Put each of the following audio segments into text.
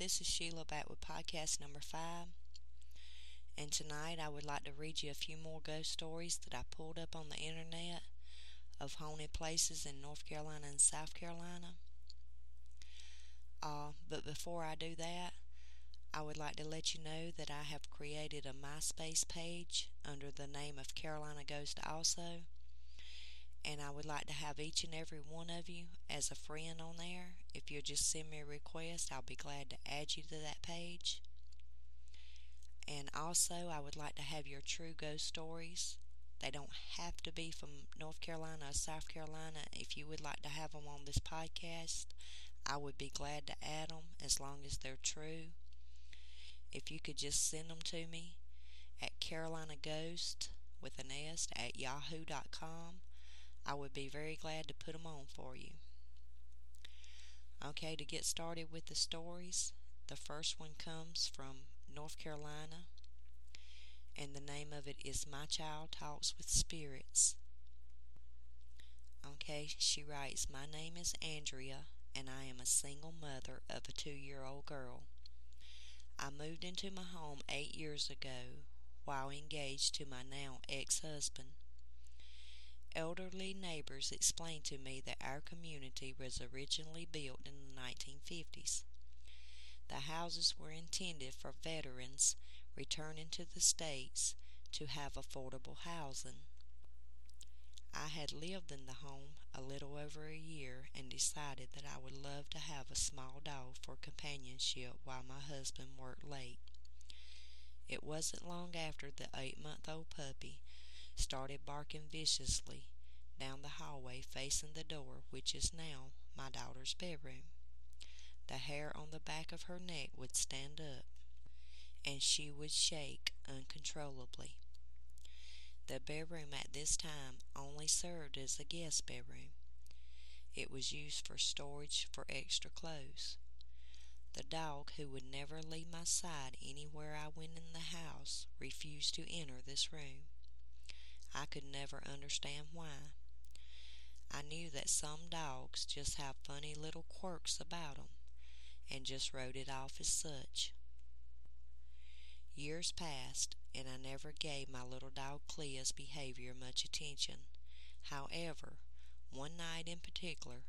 this is Sheila back with podcast number five. And tonight I would like to read you a few more ghost stories that I pulled up on the internet of haunted places in North Carolina and South Carolina. Uh, but before I do that, I would like to let you know that I have created a MySpace page under the name of Carolina Ghost also. And I would like to have each and every one of you as a friend on there. If you'll just send me a request, I'll be glad to add you to that page. And also, I would like to have your true ghost stories. They don't have to be from North Carolina or South Carolina. If you would like to have them on this podcast, I would be glad to add them as long as they're true. If you could just send them to me at Carolina Ghost with an S at yahoo.com, I would be very glad to put them on for you. Okay, to get started with the stories, the first one comes from North Carolina, and the name of it is My Child Talks with Spirits. Okay, she writes, My name is Andrea, and I am a single mother of a two year old girl. I moved into my home eight years ago while engaged to my now ex husband. Elderly neighbors explained to me that our community was originally built in the 1950s. The houses were intended for veterans returning to the States to have affordable housing. I had lived in the home a little over a year and decided that I would love to have a small dog for companionship while my husband worked late. It wasn't long after the eight month old puppy started barking viciously down the hallway facing the door, which is now my daughter's bedroom. The hair on the back of her neck would stand up, and she would shake uncontrollably. The bedroom at this time only served as a guest bedroom. It was used for storage for extra clothes. The dog, who would never leave my side anywhere I went in the house, refused to enter this room. I could never understand why. I knew that some dogs just have funny little quirks about 'em and just wrote it off as such. Years passed, and I never gave my little dog Clea's behavior much attention. However, one night in particular,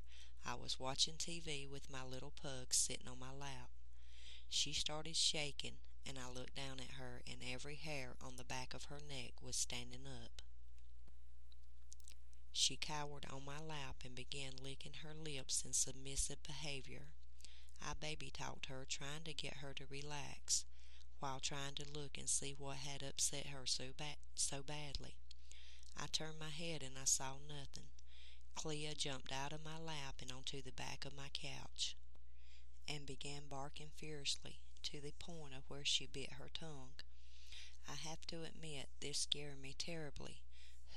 I was watching TV with my little pug sitting on my lap. She started shaking, and I looked down at her, and every hair on the back of her neck was standing up. She cowered on my lap and began licking her lips in submissive behavior. I baby talked her, trying to get her to relax, while trying to look and see what had upset her so, ba- so badly. I turned my head and I saw nothing. Clea jumped out of my lap and onto the back of my couch and began barking fiercely to the point of where she bit her tongue. I have to admit this scared me terribly.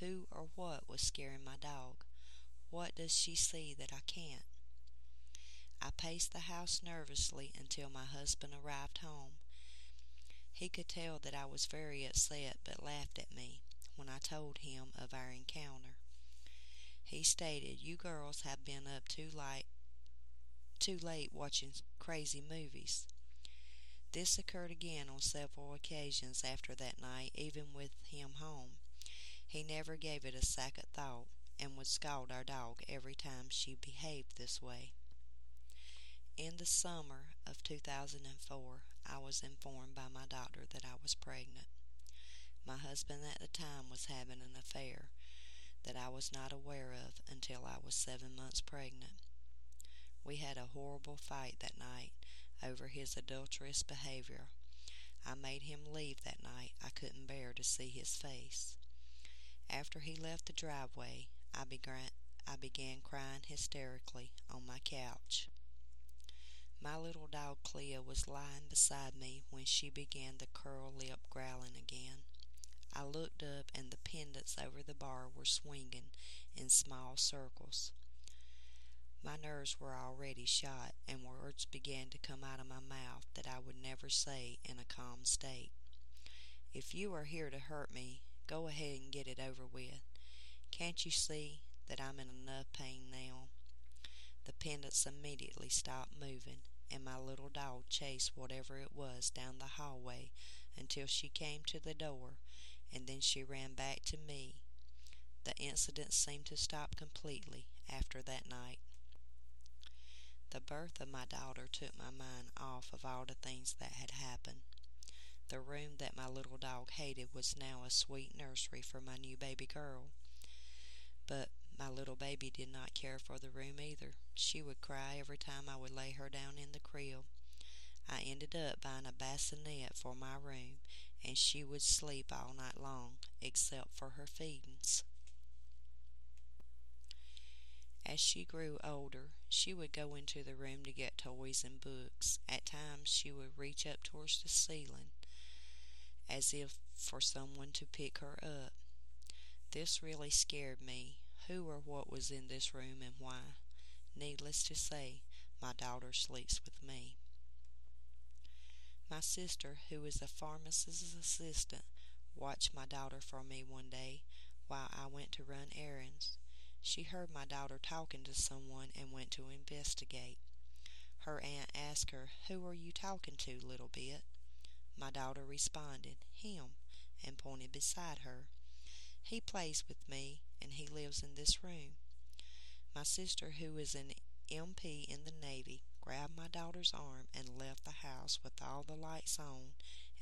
Who or what was scaring my dog? What does she see that I can't? I paced the house nervously until my husband arrived home. He could tell that I was very upset, but laughed at me when I told him of our encounter. He stated, You girls have been up too late, too late watching crazy movies. This occurred again on several occasions after that night, even with him home. He never gave it a second thought and would scold our dog every time she behaved this way. In the summer of 2004, I was informed by my doctor that I was pregnant. My husband at the time was having an affair that I was not aware of until I was seven months pregnant. We had a horrible fight that night over his adulterous behavior. I made him leave that night. I couldn't bear to see his face. After he left the driveway, I began, I began crying hysterically on my couch. My little dog Clea was lying beside me when she began the curl lip growling again. I looked up and the pendants over the bar were swinging in small circles. My nerves were already shot, and words began to come out of my mouth that I would never say in a calm state. If you are here to hurt me, go ahead and get it over with. Can't you see that I'm in enough pain now? The pendants immediately stopped moving, and my little dog chased whatever it was down the hallway until she came to the door, and then she ran back to me. The incident seemed to stop completely after that night. The birth of my daughter took my mind off of all the things that had happened. The room that my little dog hated was now a sweet nursery for my new baby girl. But my little baby did not care for the room either. She would cry every time I would lay her down in the crib. I ended up buying a bassinet for my room, and she would sleep all night long, except for her feedings. As she grew older, she would go into the room to get toys and books. At times, she would reach up towards the ceiling as if for someone to pick her up. This really scared me. Who or what was in this room and why? Needless to say, my daughter sleeps with me. My sister, who is a pharmacist's assistant, watched my daughter for me one day while I went to run errands. She heard my daughter talking to someone and went to investigate. Her aunt asked her, Who are you talking to, little bit? My daughter responded, Him, and pointed beside her. He plays with me, and he lives in this room. My sister, who is an MP in the Navy, grabbed my daughter's arm and left the house with all the lights on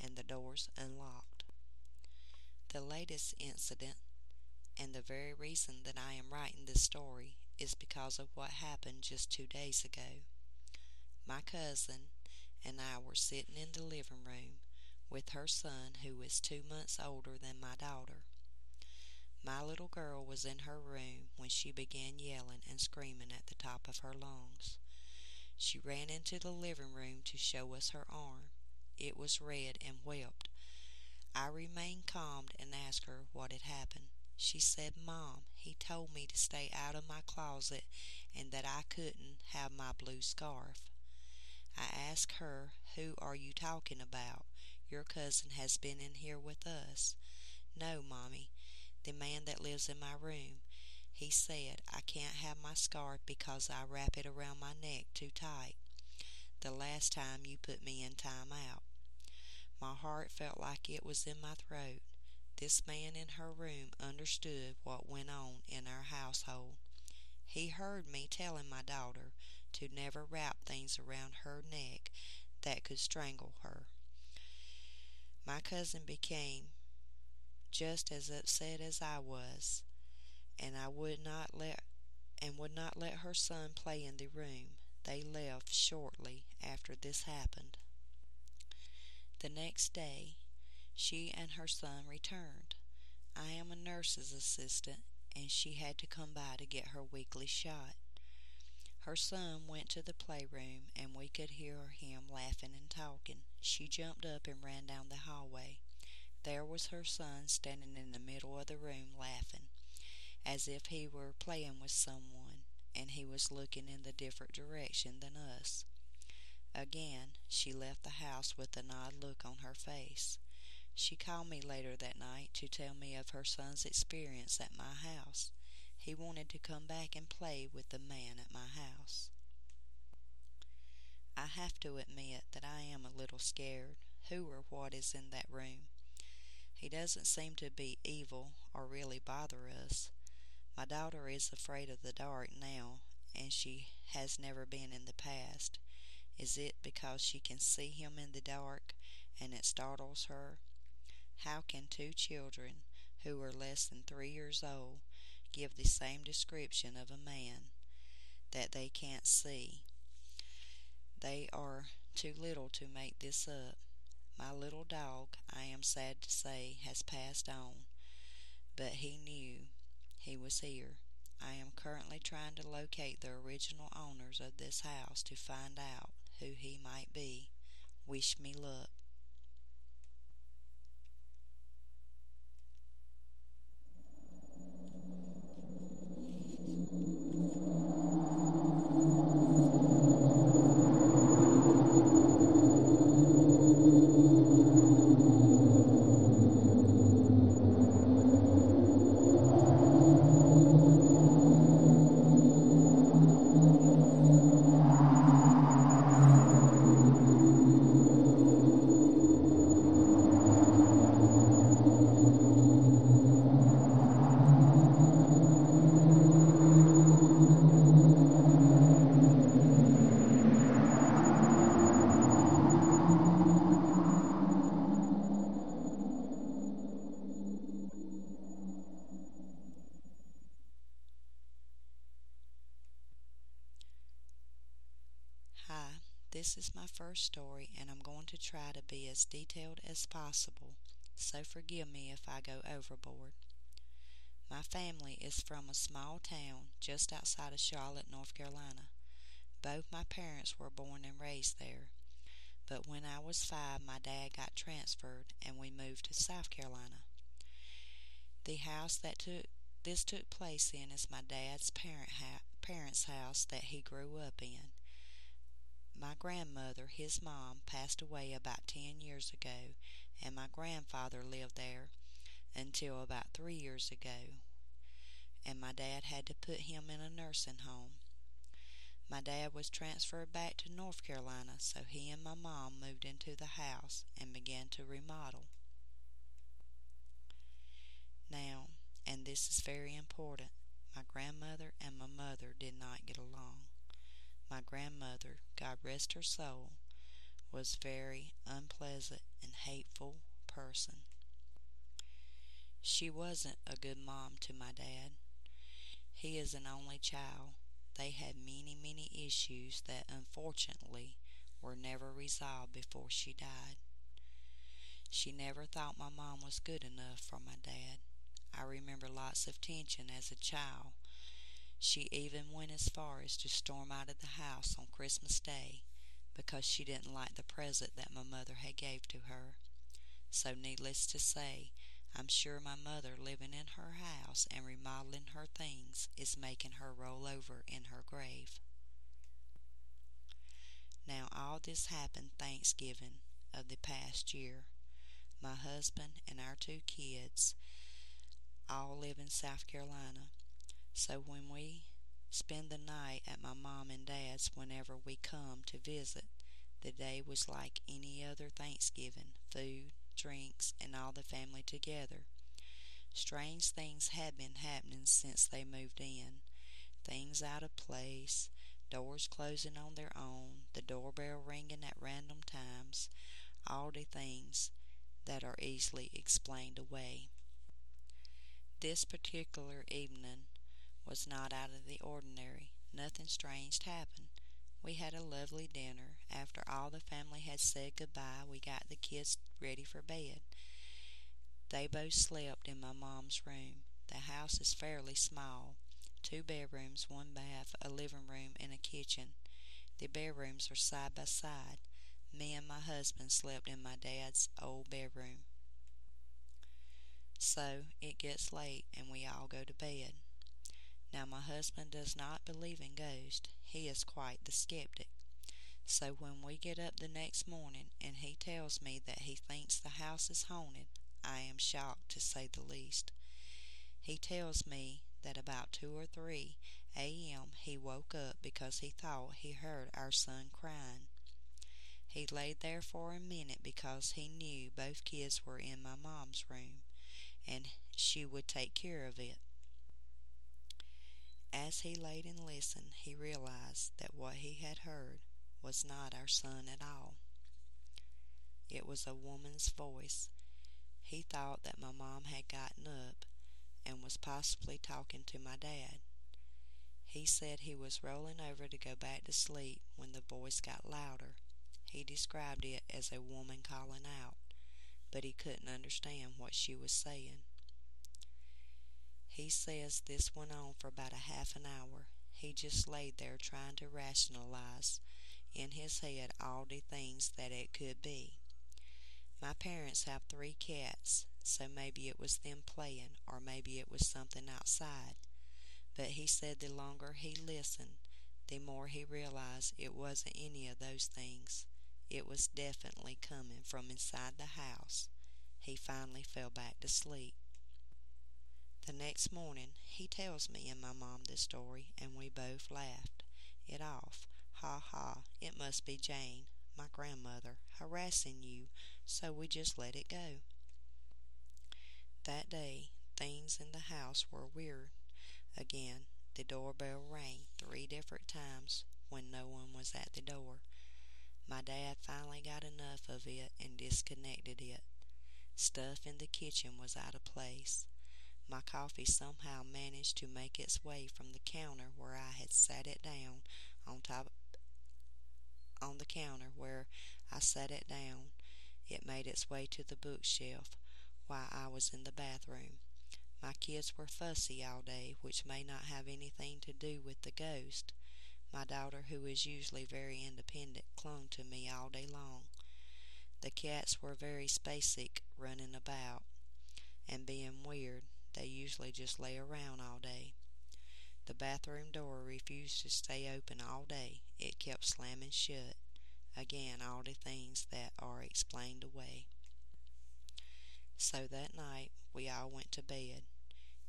and the doors unlocked. The latest incident and the very reason that I am writing this story is because of what happened just two days ago. My cousin and I were sitting in the living room with her son, who is two months older than my daughter. My little girl was in her room when she began yelling and screaming at the top of her lungs. She ran into the living room to show us her arm. It was red and wept. I remained calmed and asked her what had happened. She said, Mom, he told me to stay out of my closet and that I couldn't have my blue scarf. I asked her, Who are you talking about? Your cousin has been in here with us. No, Mommy, the man that lives in my room. He said, I can't have my scarf because I wrap it around my neck too tight. The last time you put me in time out. My heart felt like it was in my throat. This man in her room understood what went on in our household. He heard me telling my daughter to never wrap things around her neck that could strangle her. My cousin became just as upset as I was, and I would not let and would not let her son play in the room. They left shortly after this happened. The next day, she and her son returned. I am a nurse's assistant, and she had to come by to get her weekly shot. Her son went to the playroom, and we could hear him laughing and talking. She jumped up and ran down the hallway. There was her son standing in the middle of the room laughing, as if he were playing with someone, and he was looking in the different direction than us. Again, she left the house with an odd look on her face. She called me later that night to tell me of her son's experience at my house. He wanted to come back and play with the man at my house. I have to admit that I am a little scared. Who or what is in that room? He doesn't seem to be evil or really bother us. My daughter is afraid of the dark now, and she has never been in the past. Is it because she can see him in the dark and it startles her? How can two children who are less than three years old give the same description of a man that they can't see? They are too little to make this up. My little dog, I am sad to say, has passed on, but he knew he was here. I am currently trying to locate the original owners of this house to find out who he might be. Wish me luck. This is my first story, and I'm going to try to be as detailed as possible, so forgive me if I go overboard. My family is from a small town just outside of Charlotte, North Carolina. Both my parents were born and raised there. But when I was five, my dad got transferred and we moved to South Carolina. The house that took this took place in is my dad's parent ha- parents' house that he grew up in. My grandmother, his mom, passed away about ten years ago, and my grandfather lived there until about three years ago, and my dad had to put him in a nursing home. My dad was transferred back to North Carolina, so he and my mom moved into the house and began to remodel. Now, and this is very important, my grandmother and my mother did not get along. My grandmother, God rest her soul, was very unpleasant and hateful person. She wasn't a good mom to my dad. He is an only child. They had many, many issues that unfortunately were never resolved before she died. She never thought my mom was good enough for my dad. I remember lots of tension as a child. She even went as far as to storm out of the house on Christmas Day because she didn't like the present that my mother had gave to her. So needless to say, I'm sure my mother living in her house and remodeling her things is making her roll over in her grave. Now, all this happened Thanksgiving of the past year. My husband and our two kids all live in South Carolina. So when we spend the night at my mom and dad's whenever we come to visit, the day was like any other Thanksgiving food, drinks, and all the family together. Strange things had been happening since they moved in. Things out of place, doors closing on their own, the doorbell ringing at random times, all the things that are easily explained away. This particular evening was not out of the ordinary. Nothing strange happened. We had a lovely dinner. After all the family had said goodbye, we got the kids ready for bed. They both slept in my mom's room. The house is fairly small two bedrooms, one bath, a living room, and a kitchen. The bedrooms are side by side. Me and my husband slept in my dad's old bedroom. So it gets late and we all go to bed. Now, my husband does not believe in ghosts. He is quite the skeptic. So when we get up the next morning and he tells me that he thinks the house is haunted, I am shocked to say the least. He tells me that about 2 or 3 a.m. he woke up because he thought he heard our son crying. He laid there for a minute because he knew both kids were in my mom's room and she would take care of it. As he laid and listened, he realized that what he had heard was not our son at all. It was a woman's voice. He thought that my mom had gotten up and was possibly talking to my dad. He said he was rolling over to go back to sleep when the voice got louder. He described it as a woman calling out, but he couldn't understand what she was saying. He says this went on for about a half an hour. He just laid there trying to rationalize in his head all the things that it could be. My parents have three cats, so maybe it was them playing, or maybe it was something outside. But he said the longer he listened, the more he realized it wasn't any of those things. It was definitely coming from inside the house. He finally fell back to sleep. The next morning he tells me and my mom the story, and we both laughed it off. Ha ha, it must be Jane, my grandmother, harassing you, so we just let it go. That day, things in the house were weird. Again, the doorbell rang three different times when no one was at the door. My dad finally got enough of it and disconnected it. Stuff in the kitchen was out of place. My coffee somehow managed to make its way from the counter where I had set it down on top on the counter where I set it down. It made its way to the bookshelf while I was in the bathroom. My kids were fussy all day, which may not have anything to do with the ghost. My daughter, who is usually very independent, clung to me all day long. The cats were very spacek, running about, and being weird. They usually just lay around all day. The bathroom door refused to stay open all day. It kept slamming shut. Again, all the things that are explained away. So that night, we all went to bed.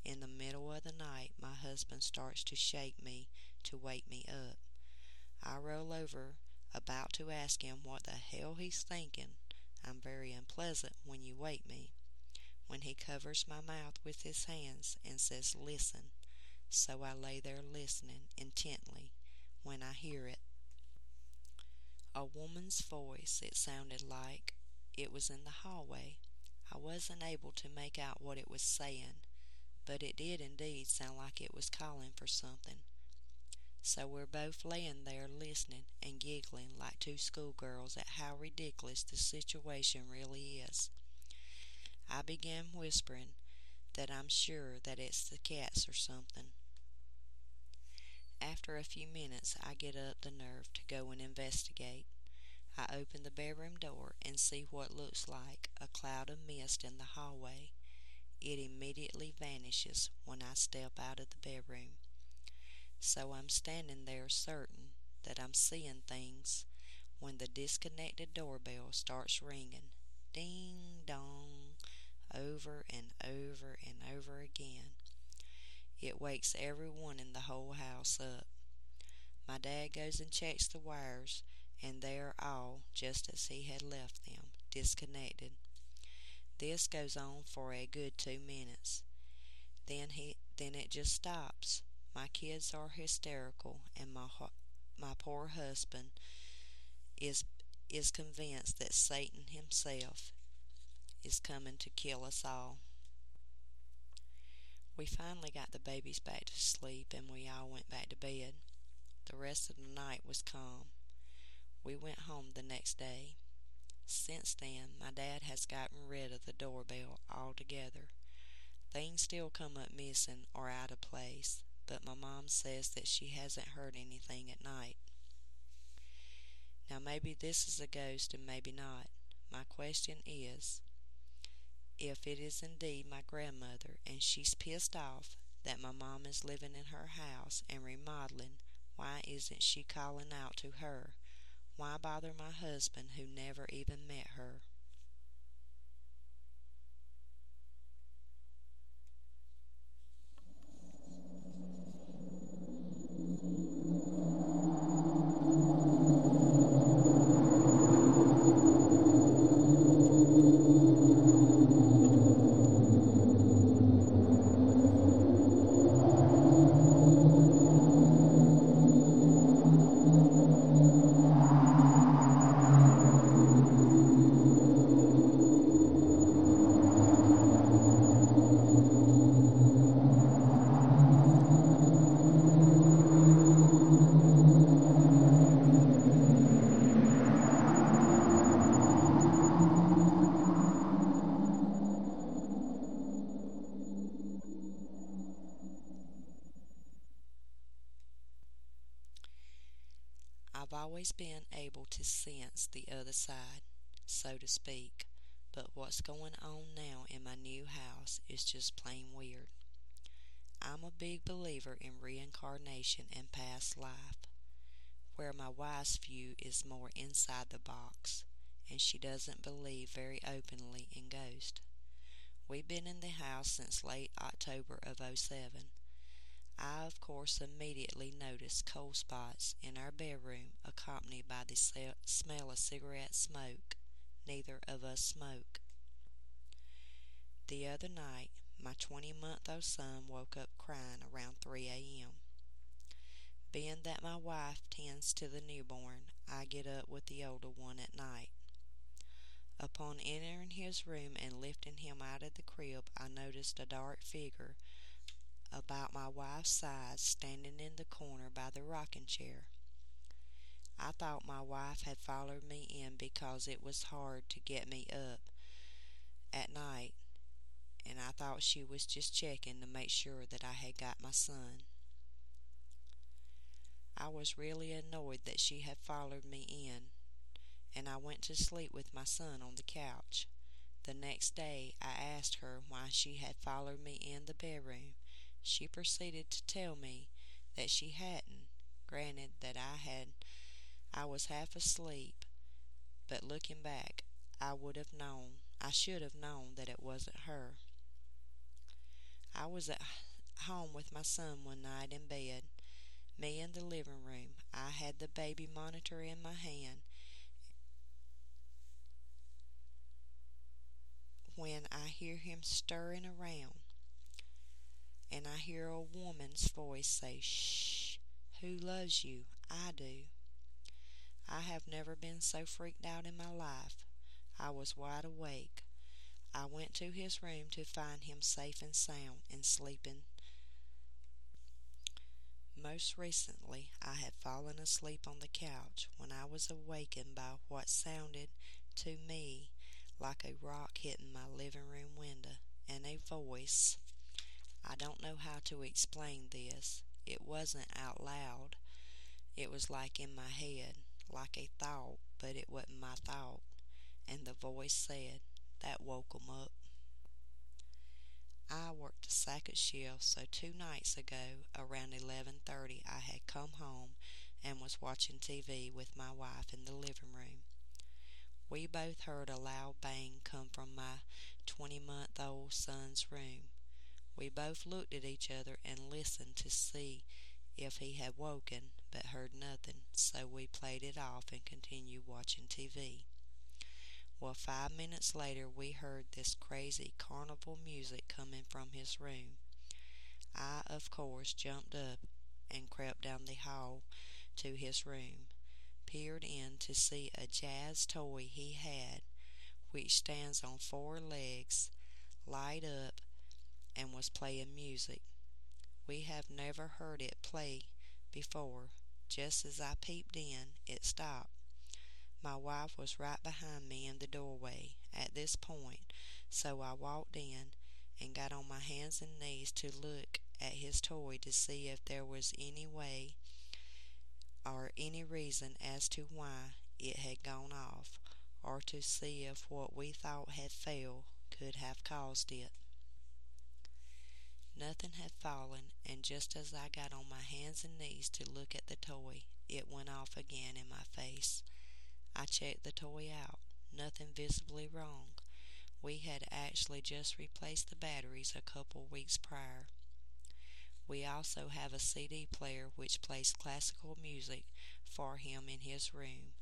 In the middle of the night, my husband starts to shake me to wake me up. I roll over, about to ask him what the hell he's thinking. I'm very unpleasant when you wake me. When he covers my mouth with his hands and says, Listen. So I lay there listening intently when I hear it. A woman's voice, it sounded like. It was in the hallway. I wasn't able to make out what it was saying but it did indeed sound like it was calling for something. So we're both laying there listening and giggling like two schoolgirls at how ridiculous the situation really is. I began whispering that I'm sure that it's the cats or something. After a few minutes, I get up the nerve to go and investigate. I open the bedroom door and see what looks like a cloud of mist in the hallway it immediately vanishes when I step out of the bedroom. So I'm standing there certain that I'm seeing things when the disconnected doorbell starts ringing ding dong over and over and over again. It wakes everyone in the whole house up. My dad goes and checks the wires, and they are all just as he had left them, disconnected. This goes on for a good two minutes. Then he then it just stops. My kids are hysterical, and my my poor husband is is convinced that Satan himself is coming to kill us all. We finally got the babies back to sleep and we all went back to bed. The rest of the night was calm. We went home the next day. Since then, my dad has gotten rid of the doorbell altogether. Things still come up missing or out of place, but my mom says that she hasn't heard anything at night. Now, maybe this is a ghost and maybe not. My question is if it is indeed my grandmother and she's pissed off that my mom is living in her house and remodeling, why isn't she calling out to her? Why bother my husband who never even met her? Side, so to speak, but what's going on now in my new house is just plain weird. I'm a big believer in reincarnation and past life, where my wife's view is more inside the box, and she doesn't believe very openly in ghosts. We've been in the house since late October of 07 I, of course, immediately noticed cold spots in our bedroom accompanied by the smell of cigarette smoke. Neither of us smoke. The other night, my 20 month old son woke up crying around 3 a.m. Being that my wife tends to the newborn, I get up with the older one at night. Upon entering his room and lifting him out of the crib, I noticed a dark figure about my wife's size standing in the corner by the rocking chair. I thought my wife had followed me in because it was hard to get me up at night, and I thought she was just checking to make sure that I had got my son. I was really annoyed that she had followed me in, and I went to sleep with my son on the couch. The next day I asked her why she had followed me in the bedroom. She proceeded to tell me that she hadn't, granted that I had I was half asleep, but looking back I would have known I should have known that it wasn't her. I was at home with my son one night in bed, me in the living room. I had the baby monitor in my hand when I hear him stirring around I hear a woman's voice say, Shh, who loves you? I do. I have never been so freaked out in my life. I was wide awake. I went to his room to find him safe and sound and sleeping. Most recently, I had fallen asleep on the couch when I was awakened by what sounded to me like a rock hitting my living room window and a voice. I don't know how to explain this. It wasn't out loud. It was like in my head, like a thought, but it wasn't my thought. And the voice said, that woke 'em up. I worked a second shift, so two nights ago, around 11:30, I had come home and was watching TV with my wife in the living room. We both heard a loud bang come from my 20 month old son's room. We both looked at each other and listened to see if he had woken, but heard nothing, so we played it off and continued watching TV. Well, five minutes later, we heard this crazy carnival music coming from his room. I, of course, jumped up and crept down the hall to his room peered in to see a jazz toy he had, which stands on four legs, light up, and was playing music. We have never heard it play before. Just as I peeped in, it stopped. My wife was right behind me in the doorway at this point, so I walked in and got on my hands and knees to look at his toy to see if there was any way or any reason as to why it had gone off, or to see if what we thought had failed could have caused it. Nothing had fallen, and just as I got on my hands and knees to look at the toy, it went off again in my face. I checked the toy out. Nothing visibly wrong. We had actually just replaced the batteries a couple weeks prior. We also have a CD player which plays classical music for him in his room,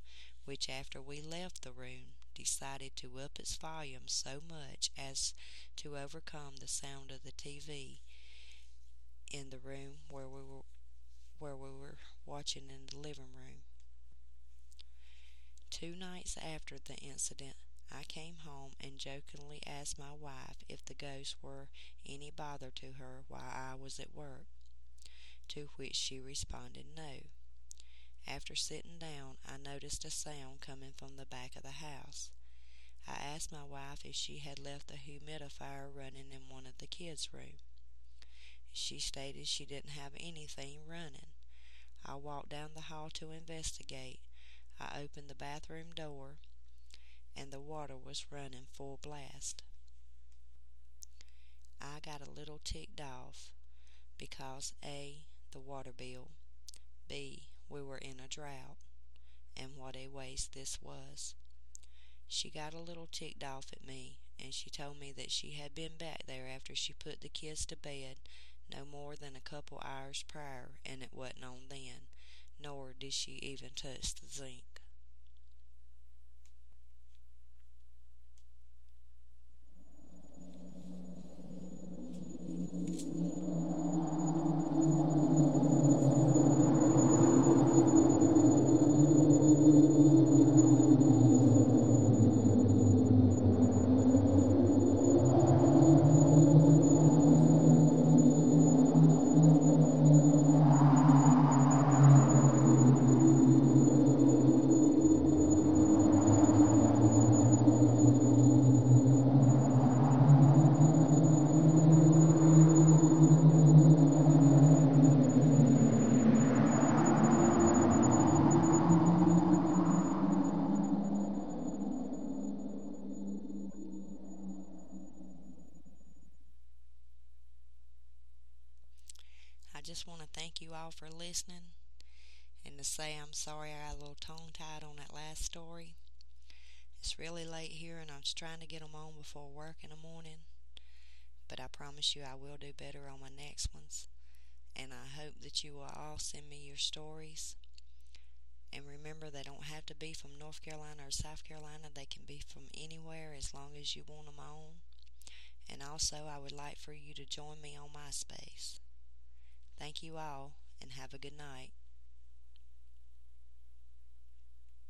which after we left the room decided to up its volume so much as to overcome the sound of the TV in the room where we were where we were watching in the living room. Two nights after the incident, I came home and jokingly asked my wife if the ghosts were any bother to her while I was at work, to which she responded no. After sitting down, I noticed a sound coming from the back of the house. I asked my wife if she had left the humidifier running in one of the kids' rooms. She stated she didn't have anything running. I walked down the hall to investigate. I opened the bathroom door and the water was running full blast. I got a little ticked off because A, the water bill, B, we were in a drought, and what a waste this was. She got a little ticked off at me, and she told me that she had been back there after she put the kids to bed no more than a couple hours prior, and it wasn't on then, nor did she even touch the zinc. You all for listening and to say I'm sorry I got a little tongue tied on that last story. It's really late here and I'm trying to get them on before work in the morning. But I promise you I will do better on my next ones. And I hope that you will all send me your stories. And remember, they don't have to be from North Carolina or South Carolina. They can be from anywhere as long as you want them on. And also, I would like for you to join me on MySpace. Thank you all, and have a good night.